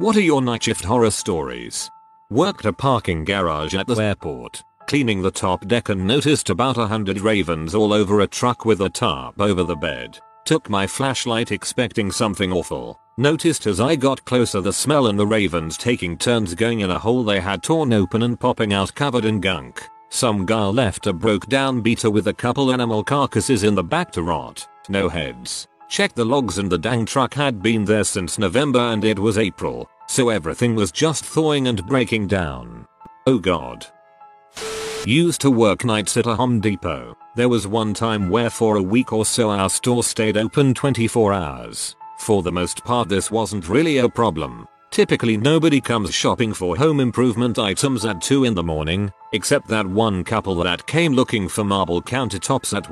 What are your night shift horror stories? Worked a parking garage at the airport, cleaning the top deck and noticed about a hundred ravens all over a truck with a tarp over the bed. Took my flashlight expecting something awful. Noticed as I got closer the smell and the ravens taking turns going in a hole they had torn open and popping out covered in gunk. Some guy left a broke down beater with a couple animal carcasses in the back to rot. No heads. Checked the logs and the dang truck had been there since November and it was April, so everything was just thawing and breaking down. Oh god. Used to work nights at a Home Depot. There was one time where for a week or so our store stayed open 24 hours. For the most part this wasn't really a problem. Typically nobody comes shopping for home improvement items at 2 in the morning, except that one couple that came looking for marble countertops at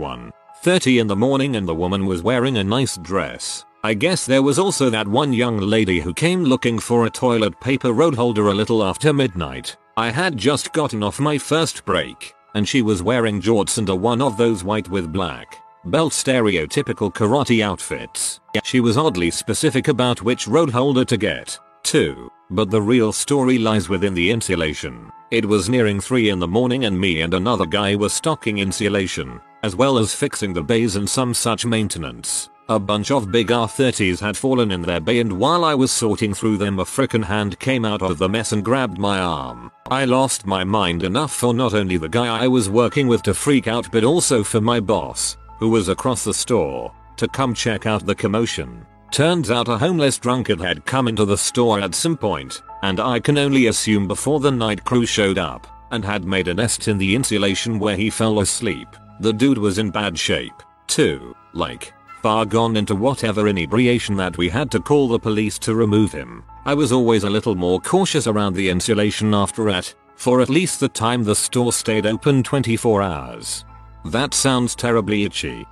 1.30 in the morning and the woman was wearing a nice dress. I guess there was also that one young lady who came looking for a toilet paper roll holder a little after midnight. I had just gotten off my first break, and she was wearing jorts and a one of those white with black belt stereotypical karate outfits. She was oddly specific about which road holder to get, too, but the real story lies within the insulation. It was nearing 3 in the morning and me and another guy were stocking insulation, as well as fixing the bays and some such maintenance. A bunch of big R30s had fallen in their bay and while I was sorting through them a frickin' hand came out of the mess and grabbed my arm. I lost my mind enough for not only the guy I was working with to freak out but also for my boss, who was across the store, to come check out the commotion. Turns out a homeless drunkard had come into the store at some point, and I can only assume before the night crew showed up, and had made a nest in the insulation where he fell asleep. The dude was in bad shape, too, like, far gone into whatever inebriation that we had to call the police to remove him. I was always a little more cautious around the insulation after that, for at least the time the store stayed open 24 hours. That sounds terribly itchy.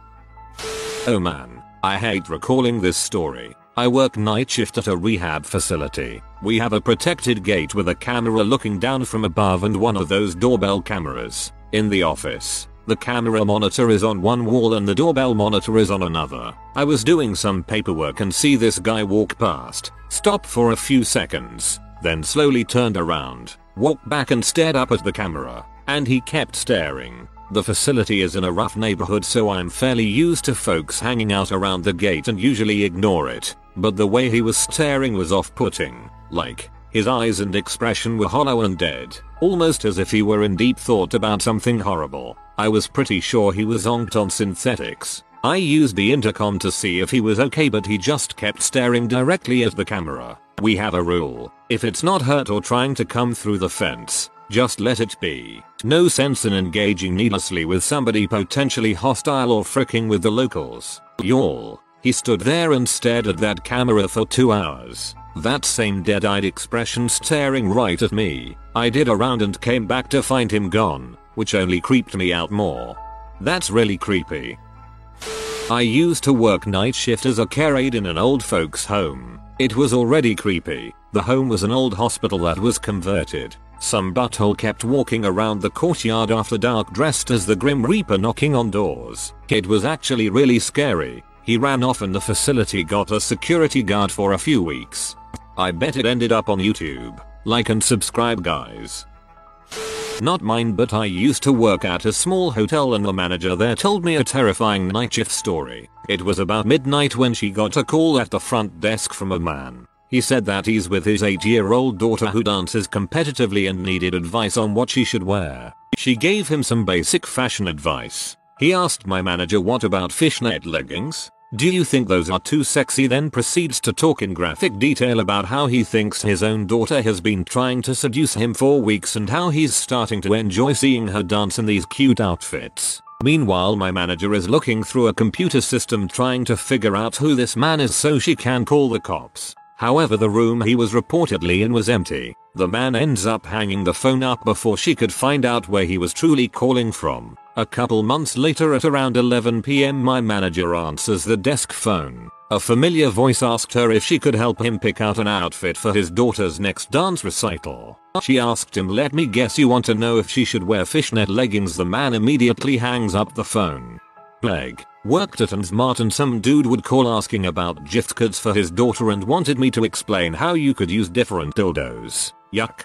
Oh man, I hate recalling this story. I work night shift at a rehab facility. We have a protected gate with a camera looking down from above and one of those doorbell cameras. In the office, the camera monitor is on one wall and the doorbell monitor is on another. I was doing some paperwork and see this guy walk past, stop for a few seconds, then slowly turned around, walked back and stared up at the camera, and he kept staring. The facility is in a rough neighborhood so I'm fairly used to folks hanging out around the gate and usually ignore it, but the way he was staring was off-putting, like, his eyes and expression were hollow and dead, almost as if he were in deep thought about something horrible. I was pretty sure he was onked on synthetics. I used the intercom to see if he was okay but he just kept staring directly at the camera. We have a rule. If it's not hurt or trying to come through the fence, just let it be. No sense in engaging needlessly with somebody potentially hostile or fricking with the locals. Y'all. He stood there and stared at that camera for two hours. That same dead-eyed expression staring right at me. I did a round and came back to find him gone, which only creeped me out more. That's really creepy. I used to work night shift as a care aide in an old folks home. It was already creepy. The home was an old hospital that was converted. Some butthole kept walking around the courtyard after dark dressed as the Grim Reaper knocking on doors. It was actually really scary. He ran off and the facility got a security guard for a few weeks. I bet it ended up on YouTube. Like and subscribe guys. Not mine but I used to work at a small hotel and the manager there told me a terrifying night shift story. It was about midnight when she got a call at the front desk from a man. He said that he's with his 8 year old daughter who dances competitively and needed advice on what she should wear. She gave him some basic fashion advice. He asked my manager what about fishnet leggings? Do you think those are too sexy then proceeds to talk in graphic detail about how he thinks his own daughter has been trying to seduce him for weeks and how he's starting to enjoy seeing her dance in these cute outfits. Meanwhile my manager is looking through a computer system trying to figure out who this man is so she can call the cops. However the room he was reportedly in was empty. The man ends up hanging the phone up before she could find out where he was truly calling from. A couple months later at around 11 pm my manager answers the desk phone. A familiar voice asked her if she could help him pick out an outfit for his daughter's next dance recital. She asked him let me guess you want to know if she should wear fishnet leggings the man immediately hangs up the phone. Leg. Worked at Ans Martin some dude would call asking about gift cards for his daughter and wanted me to explain how you could use different dildos. Yuck.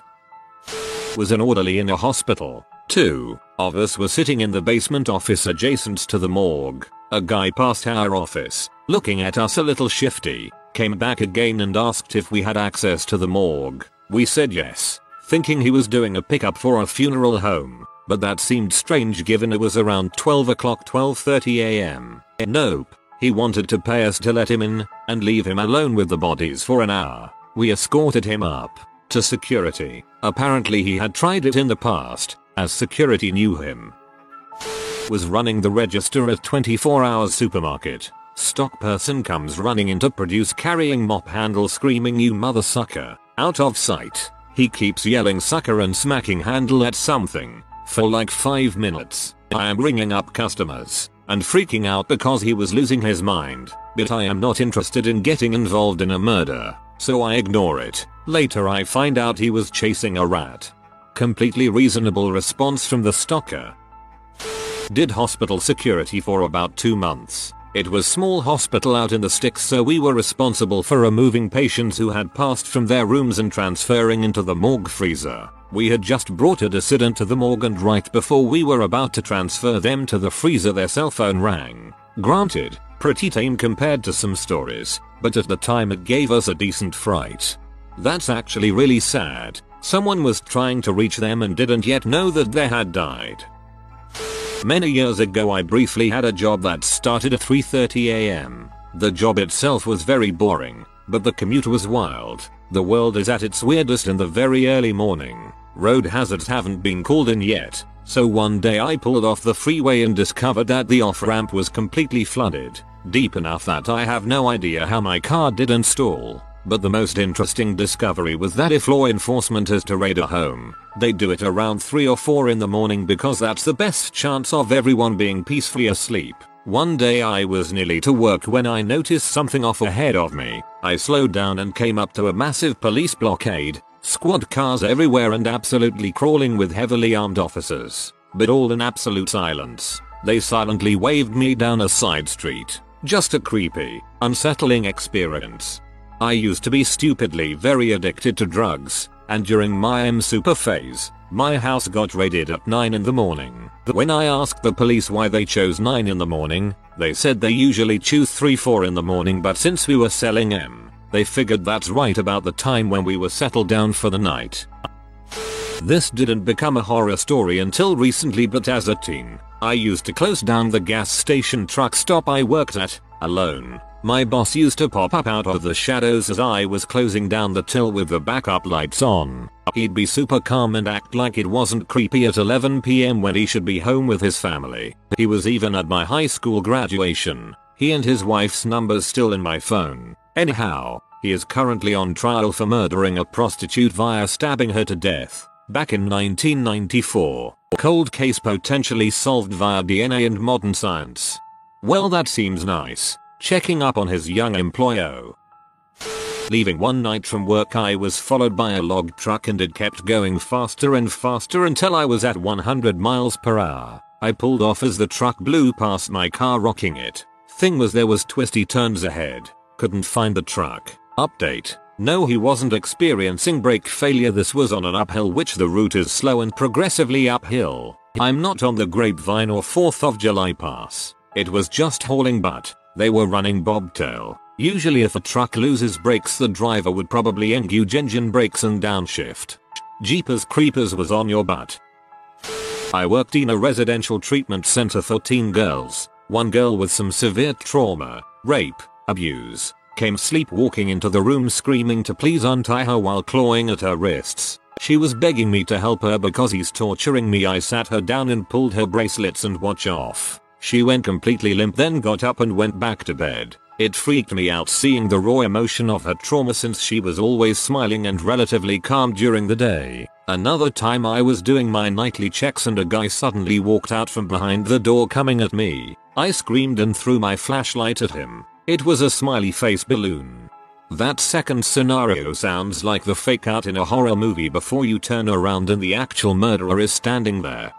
Was an orderly in a hospital. Two of us were sitting in the basement office adjacent to the morgue. A guy passed our office, looking at us a little shifty, came back again and asked if we had access to the morgue. We said yes, thinking he was doing a pickup for a funeral home but that seemed strange given it was around 12 o'clock 12.30 am. Nope. He wanted to pay us to let him in, and leave him alone with the bodies for an hour. We escorted him up to security. Apparently he had tried it in the past, as security knew him. Was running the register at 24 hours supermarket. Stock person comes running in to produce carrying mop handle screaming you mother sucker. Out of sight. He keeps yelling sucker and smacking handle at something. For like 5 minutes, I am ringing up customers and freaking out because he was losing his mind, but I am not interested in getting involved in a murder, so I ignore it. Later I find out he was chasing a rat. Completely reasonable response from the stalker. Did hospital security for about 2 months. It was small hospital out in the sticks so we were responsible for removing patients who had passed from their rooms and transferring into the morgue freezer. We had just brought a decedent to the morgue and right before we were about to transfer them to the freezer their cell phone rang. Granted, pretty tame compared to some stories, but at the time it gave us a decent fright. That's actually really sad. Someone was trying to reach them and didn't yet know that they had died. Many years ago I briefly had a job that started at 3.30am. The job itself was very boring, but the commute was wild. The world is at its weirdest in the very early morning. Road hazards haven't been called in yet, so one day I pulled off the freeway and discovered that the off-ramp was completely flooded, deep enough that I have no idea how my car didn't stall. But the most interesting discovery was that if law enforcement is to raid a home, they do it around 3 or 4 in the morning because that's the best chance of everyone being peacefully asleep. One day I was nearly to work when I noticed something off ahead of me. I slowed down and came up to a massive police blockade, Squad cars everywhere and absolutely crawling with heavily armed officers. But all in absolute silence. They silently waved me down a side street. Just a creepy, unsettling experience. I used to be stupidly very addicted to drugs, and during my M super phase, my house got raided at 9 in the morning. When I asked the police why they chose 9 in the morning, they said they usually choose 3 4 in the morning but since we were selling M, they figured that's right about the time when we were settled down for the night. This didn't become a horror story until recently but as a teen, I used to close down the gas station truck stop I worked at, alone. My boss used to pop up out of the shadows as I was closing down the till with the backup lights on. He'd be super calm and act like it wasn't creepy at 11pm when he should be home with his family. He was even at my high school graduation. He and his wife's number's still in my phone. Anyhow, he is currently on trial for murdering a prostitute via stabbing her to death. Back in 1994. Cold case potentially solved via DNA and modern science. Well that seems nice. Checking up on his young employer. Leaving one night from work I was followed by a log truck and it kept going faster and faster until I was at 100 miles per hour. I pulled off as the truck blew past my car rocking it. Thing was there was twisty turns ahead. Couldn't find the truck. Update. No he wasn't experiencing brake failure this was on an uphill which the route is slow and progressively uphill. I'm not on the grapevine or 4th of July pass. It was just hauling butt. They were running bobtail. Usually if a truck loses brakes the driver would probably engage engine brakes and downshift. Jeepers creepers was on your butt. I worked in a residential treatment center for teen girls. One girl with some severe trauma, rape, abuse, came sleepwalking into the room screaming to please untie her while clawing at her wrists. She was begging me to help her because he's torturing me I sat her down and pulled her bracelets and watch off. She went completely limp then got up and went back to bed. It freaked me out seeing the raw emotion of her trauma since she was always smiling and relatively calm during the day. Another time I was doing my nightly checks and a guy suddenly walked out from behind the door coming at me. I screamed and threw my flashlight at him. It was a smiley face balloon. That second scenario sounds like the fake out in a horror movie before you turn around and the actual murderer is standing there.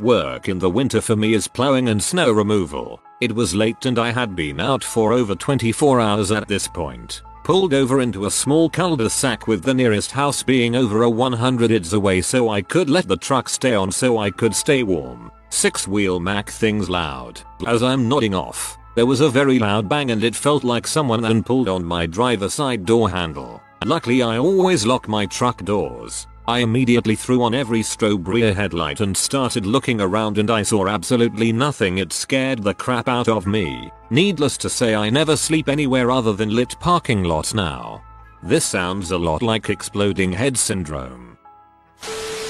Work in the winter for me is plowing and snow removal. It was late and I had been out for over 24 hours at this point. Pulled over into a small cul-de-sac with the nearest house being over a 100 ids away so I could let the truck stay on so I could stay warm. Six wheel Mack things loud. As I'm nodding off, there was a very loud bang and it felt like someone had pulled on my driver side door handle. Luckily I always lock my truck doors. I immediately threw on every strobe rear headlight and started looking around and I saw absolutely nothing it scared the crap out of me. Needless to say I never sleep anywhere other than lit parking lots now. This sounds a lot like exploding head syndrome.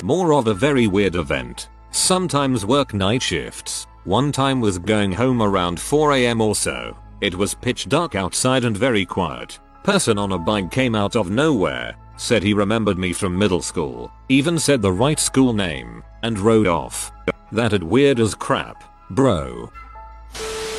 More of a very weird event. Sometimes work night shifts. One time was going home around 4am or so. It was pitch dark outside and very quiet. Person on a bike came out of nowhere Said he remembered me from middle school, even said the right school name, and rode off. That'd weird as crap, bro.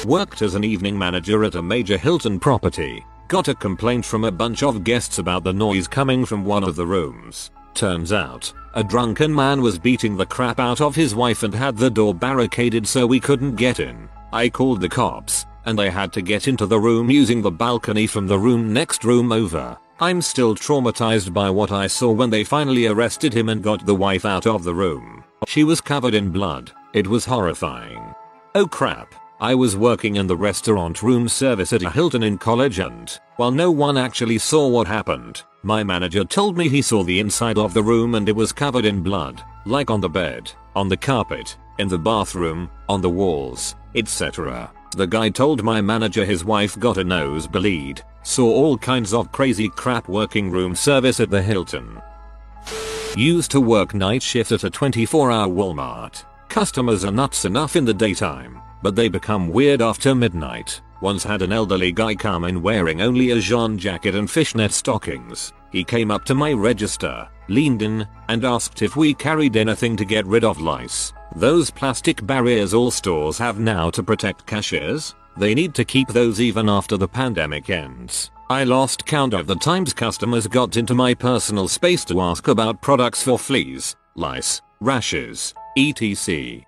Worked as an evening manager at a major Hilton property. Got a complaint from a bunch of guests about the noise coming from one of the rooms. Turns out, a drunken man was beating the crap out of his wife and had the door barricaded so we couldn't get in. I called the cops, and they had to get into the room using the balcony from the room next room over. I'm still traumatized by what I saw when they finally arrested him and got the wife out of the room. She was covered in blood. It was horrifying. Oh crap. I was working in the restaurant room service at a Hilton in college and, while no one actually saw what happened, my manager told me he saw the inside of the room and it was covered in blood, like on the bed, on the carpet, in the bathroom, on the walls, etc. The guy told my manager his wife got a nosebleed, saw all kinds of crazy crap working room service at the Hilton. Used to work night shift at a 24 hour Walmart. Customers are nuts enough in the daytime, but they become weird after midnight. Once had an elderly guy come in wearing only a jean jacket and fishnet stockings. He came up to my register, leaned in, and asked if we carried anything to get rid of lice. Those plastic barriers all stores have now to protect cashiers, they need to keep those even after the pandemic ends. I lost count of the times customers got into my personal space to ask about products for fleas, lice, rashes, etc.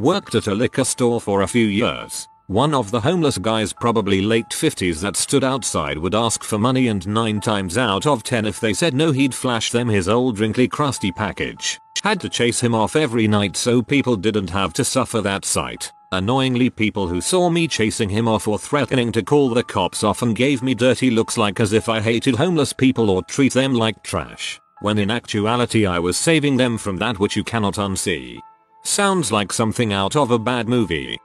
Worked at a liquor store for a few years. One of the homeless guys probably late 50s that stood outside would ask for money and 9 times out of 10 if they said no he'd flash them his old wrinkly crusty package. Had to chase him off every night so people didn't have to suffer that sight. Annoyingly people who saw me chasing him off or threatening to call the cops often gave me dirty looks like as if I hated homeless people or treat them like trash, when in actuality I was saving them from that which you cannot unsee. Sounds like something out of a bad movie.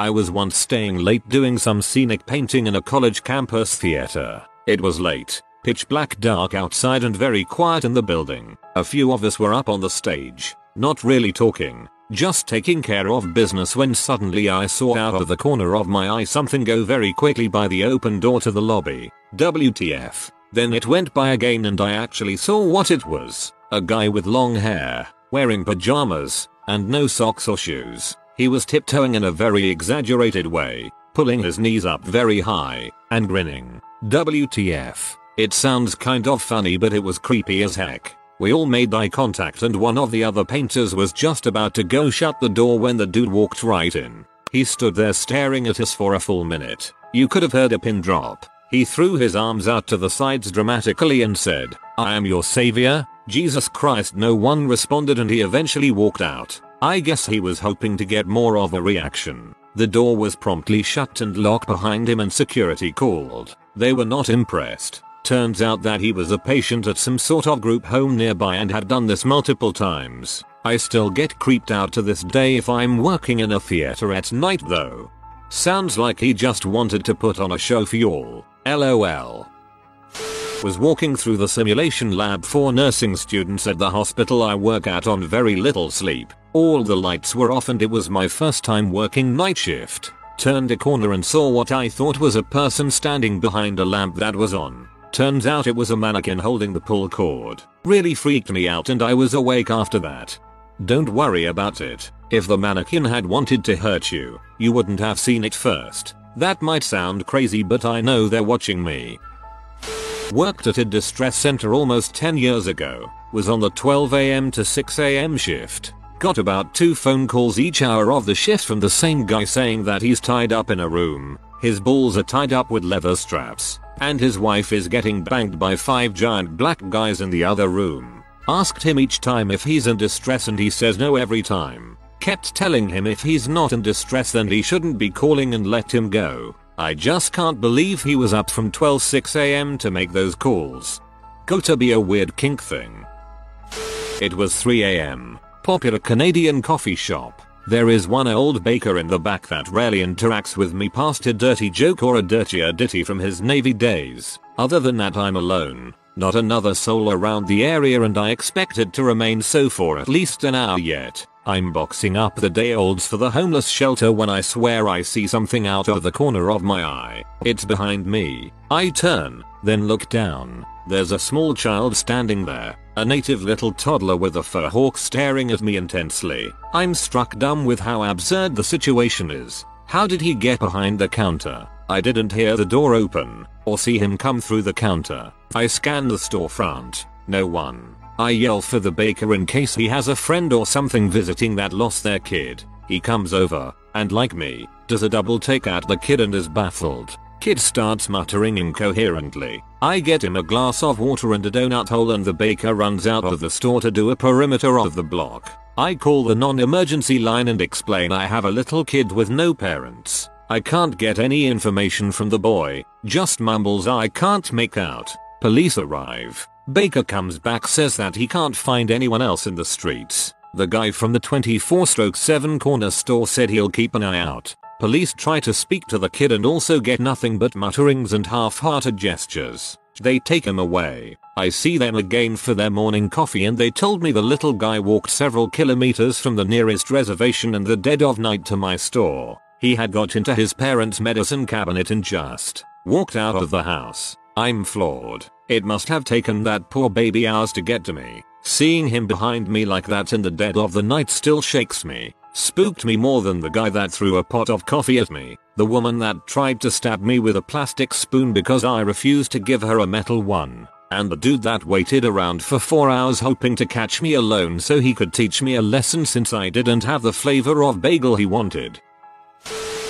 I was once staying late doing some scenic painting in a college campus theater. It was late, pitch black dark outside and very quiet in the building. A few of us were up on the stage, not really talking, just taking care of business when suddenly I saw out of the corner of my eye something go very quickly by the open door to the lobby. WTF. Then it went by again and I actually saw what it was. A guy with long hair, wearing pajamas, and no socks or shoes. He was tiptoeing in a very exaggerated way, pulling his knees up very high, and grinning. WTF. It sounds kind of funny but it was creepy as heck. We all made eye contact and one of the other painters was just about to go shut the door when the dude walked right in. He stood there staring at us for a full minute. You could have heard a pin drop. He threw his arms out to the sides dramatically and said, I am your savior, Jesus Christ no one responded and he eventually walked out. I guess he was hoping to get more of a reaction. The door was promptly shut and locked behind him and security called. They were not impressed. Turns out that he was a patient at some sort of group home nearby and had done this multiple times. I still get creeped out to this day if I'm working in a theater at night though. Sounds like he just wanted to put on a show for y'all. LOL. Was walking through the simulation lab for nursing students at the hospital I work at on very little sleep. All the lights were off and it was my first time working night shift. Turned a corner and saw what I thought was a person standing behind a lamp that was on. Turns out it was a mannequin holding the pull cord. Really freaked me out and I was awake after that. Don't worry about it. If the mannequin had wanted to hurt you, you wouldn't have seen it first. That might sound crazy but I know they're watching me. Worked at a distress center almost 10 years ago. Was on the 12am to 6am shift. Got about two phone calls each hour of the shift from the same guy saying that he's tied up in a room. His balls are tied up with leather straps. And his wife is getting banged by five giant black guys in the other room. Asked him each time if he's in distress and he says no every time. Kept telling him if he's not in distress then he shouldn't be calling and let him go. I just can't believe he was up from 12 6am to make those calls. Go to be a weird kink thing. It was 3am. Popular Canadian coffee shop. There is one old baker in the back that rarely interacts with me past a dirty joke or a dirtier ditty from his navy days. Other than that I'm alone. Not another soul around the area and I expect it to remain so for at least an hour yet. I'm boxing up the day olds for the homeless shelter when I swear I see something out of the corner of my eye. It's behind me. I turn, then look down. There's a small child standing there, a native little toddler with a fur hawk staring at me intensely. I'm struck dumb with how absurd the situation is. How did he get behind the counter? I didn't hear the door open, or see him come through the counter. I scan the storefront. No one. I yell for the baker in case he has a friend or something visiting that lost their kid. He comes over, and like me, does a double take at the kid and is baffled. Kid starts muttering incoherently. I get him a glass of water and a donut hole and the baker runs out of the store to do a perimeter of the block. I call the non-emergency line and explain I have a little kid with no parents. I can't get any information from the boy, just mumbles I can't make out. Police arrive. Baker comes back says that he can't find anyone else in the streets. The guy from the 24-7 corner store said he'll keep an eye out. Police try to speak to the kid and also get nothing but mutterings and half-hearted gestures. They take him away. I see them again for their morning coffee and they told me the little guy walked several kilometers from the nearest reservation in the dead of night to my store. He had got into his parents' medicine cabinet and just walked out of the house. I'm floored. It must have taken that poor baby hours to get to me. Seeing him behind me like that in the dead of the night still shakes me. Spooked me more than the guy that threw a pot of coffee at me, the woman that tried to stab me with a plastic spoon because I refused to give her a metal one, and the dude that waited around for 4 hours hoping to catch me alone so he could teach me a lesson since I didn't have the flavor of bagel he wanted.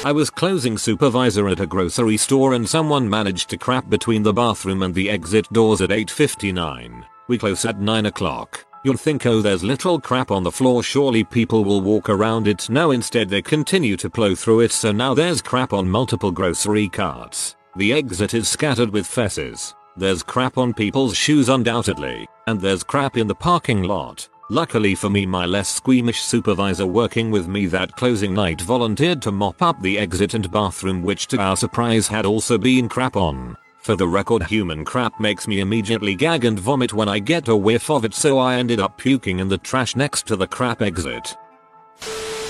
I was closing supervisor at a grocery store and someone managed to crap between the bathroom and the exit doors at 8.59. We close at 9 o'clock. You'll think oh there's little crap on the floor surely people will walk around it no instead they continue to plow through it so now there's crap on multiple grocery carts. The exit is scattered with feces. There's crap on people's shoes undoubtedly, and there's crap in the parking lot. Luckily for me my less squeamish supervisor working with me that closing night volunteered to mop up the exit and bathroom which to our surprise had also been crap on. For the record human crap makes me immediately gag and vomit when I get a whiff of it so I ended up puking in the trash next to the crap exit.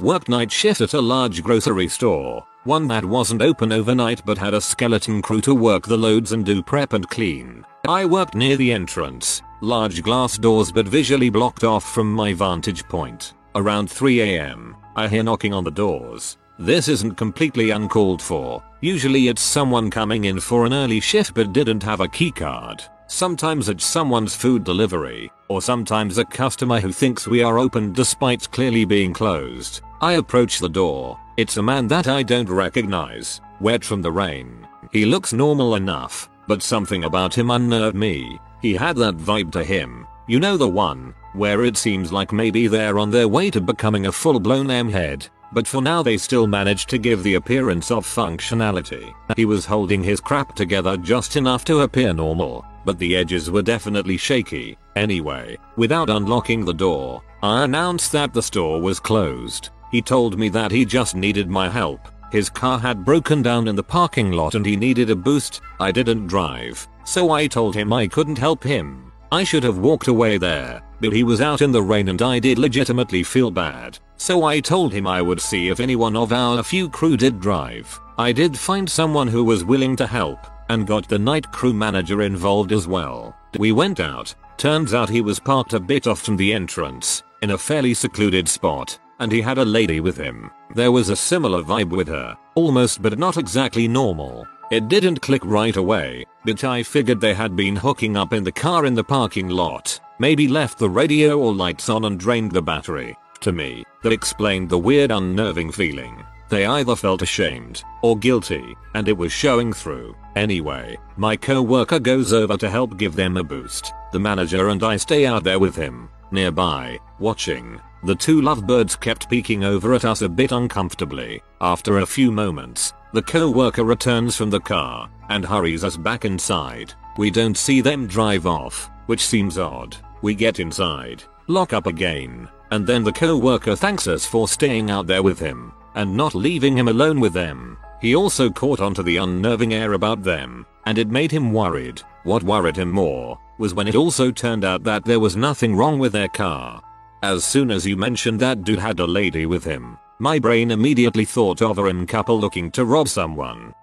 Worked night shift at a large grocery store, one that wasn't open overnight but had a skeleton crew to work the loads and do prep and clean. I worked near the entrance, large glass doors but visually blocked off from my vantage point. Around 3am, I hear knocking on the doors. This isn't completely uncalled for. Usually it's someone coming in for an early shift but didn't have a keycard. Sometimes it's someone's food delivery, or sometimes a customer who thinks we are open despite clearly being closed. I approach the door. It's a man that I don't recognize, wet from the rain. He looks normal enough, but something about him unnerved me. He had that vibe to him. You know the one, where it seems like maybe they're on their way to becoming a full blown M-head but for now they still managed to give the appearance of functionality. He was holding his crap together just enough to appear normal, but the edges were definitely shaky. Anyway, without unlocking the door, I announced that the store was closed. He told me that he just needed my help. His car had broken down in the parking lot and he needed a boost. I didn't drive, so I told him I couldn't help him. I should have walked away there, but he was out in the rain and I did legitimately feel bad. So I told him I would see if anyone of our few crew did drive. I did find someone who was willing to help and got the night crew manager involved as well. We went out. Turns out he was parked a bit off from the entrance in a fairly secluded spot and he had a lady with him. There was a similar vibe with her, almost but not exactly normal. It didn't click right away, but I figured they had been hooking up in the car in the parking lot, maybe left the radio or lights on and drained the battery. To me, that explained the weird unnerving feeling. They either felt ashamed or guilty, and it was showing through. Anyway, my co-worker goes over to help give them a boost. The manager and I stay out there with him, nearby, watching. The two lovebirds kept peeking over at us a bit uncomfortably. After a few moments, the co-worker returns from the car and hurries us back inside. We don't see them drive off, which seems odd. We get inside, lock up again, and then the co-worker thanks us for staying out there with him and not leaving him alone with them. He also caught onto the unnerving air about them, and it made him worried. What worried him more was when it also turned out that there was nothing wrong with their car. As soon as you mentioned that dude had a lady with him, my brain immediately thought of a rim couple looking to rob someone.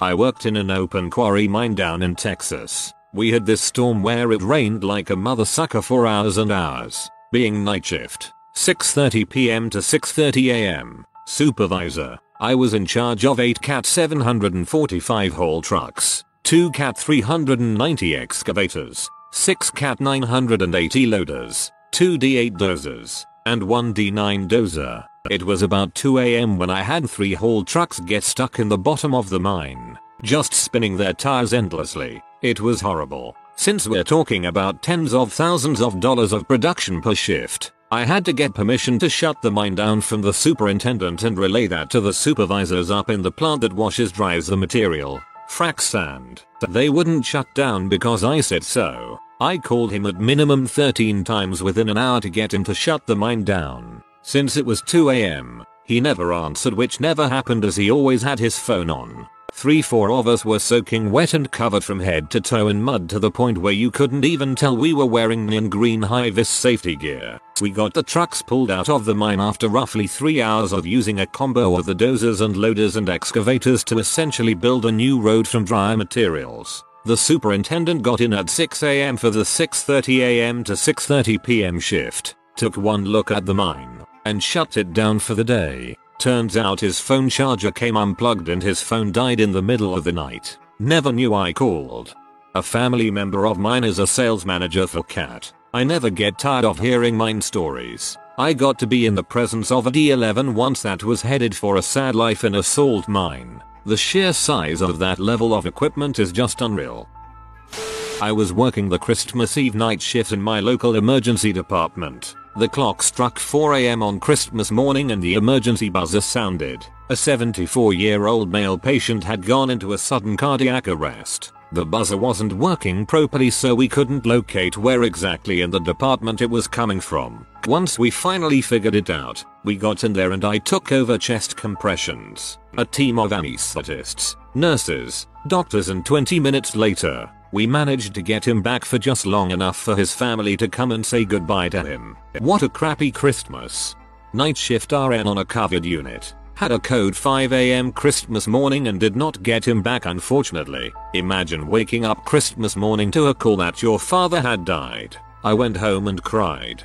I worked in an open quarry mine down in Texas. We had this storm where it rained like a mother sucker for hours and hours. Being night shift, 6.30 pm to 6.30 am. Supervisor, I was in charge of 8 CAT 745 haul trucks, 2 CAT 390 excavators, 6 CAT 980 loaders, 2 D8 dozers, and 1 D9 dozer. It was about 2 am when I had 3 haul trucks get stuck in the bottom of the mine, just spinning their tires endlessly. It was horrible. Since we're talking about tens of thousands of dollars of production per shift, I had to get permission to shut the mine down from the superintendent and relay that to the supervisors up in the plant that washes dries the material, frac sand. They wouldn't shut down because I said so. I called him at minimum 13 times within an hour to get him to shut the mine down. Since it was 2 am, he never answered which never happened as he always had his phone on. Three four of us were soaking wet and covered from head to toe in mud to the point where you couldn't even tell we were wearing neon green high-vis safety gear. We got the trucks pulled out of the mine after roughly 3 hours of using a combo of the dozers and loaders and excavators to essentially build a new road from dry materials. The superintendent got in at 6am for the 6.30am to 6.30pm shift, took one look at the mine, and shut it down for the day. Turns out his phone charger came unplugged and his phone died in the middle of the night. Never knew I called. A family member of mine is a sales manager for CAT. I never get tired of hearing mine stories. I got to be in the presence of a D11 once that was headed for a sad life in a salt mine. The sheer size of that level of equipment is just unreal. I was working the Christmas Eve night shift in my local emergency department. The clock struck 4am on Christmas morning and the emergency buzzer sounded. A 74 year old male patient had gone into a sudden cardiac arrest. The buzzer wasn't working properly so we couldn't locate where exactly in the department it was coming from. Once we finally figured it out, we got in there and I took over chest compressions. A team of anesthetists, nurses, doctors and 20 minutes later, we managed to get him back for just long enough for his family to come and say goodbye to him. What a crappy Christmas. Night shift RN on a COVID unit. Had a code 5am Christmas morning and did not get him back unfortunately. Imagine waking up Christmas morning to a call that your father had died. I went home and cried.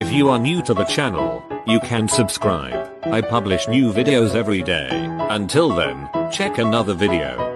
If you are new to the channel, you can subscribe. I publish new videos every day. Until then, check another video.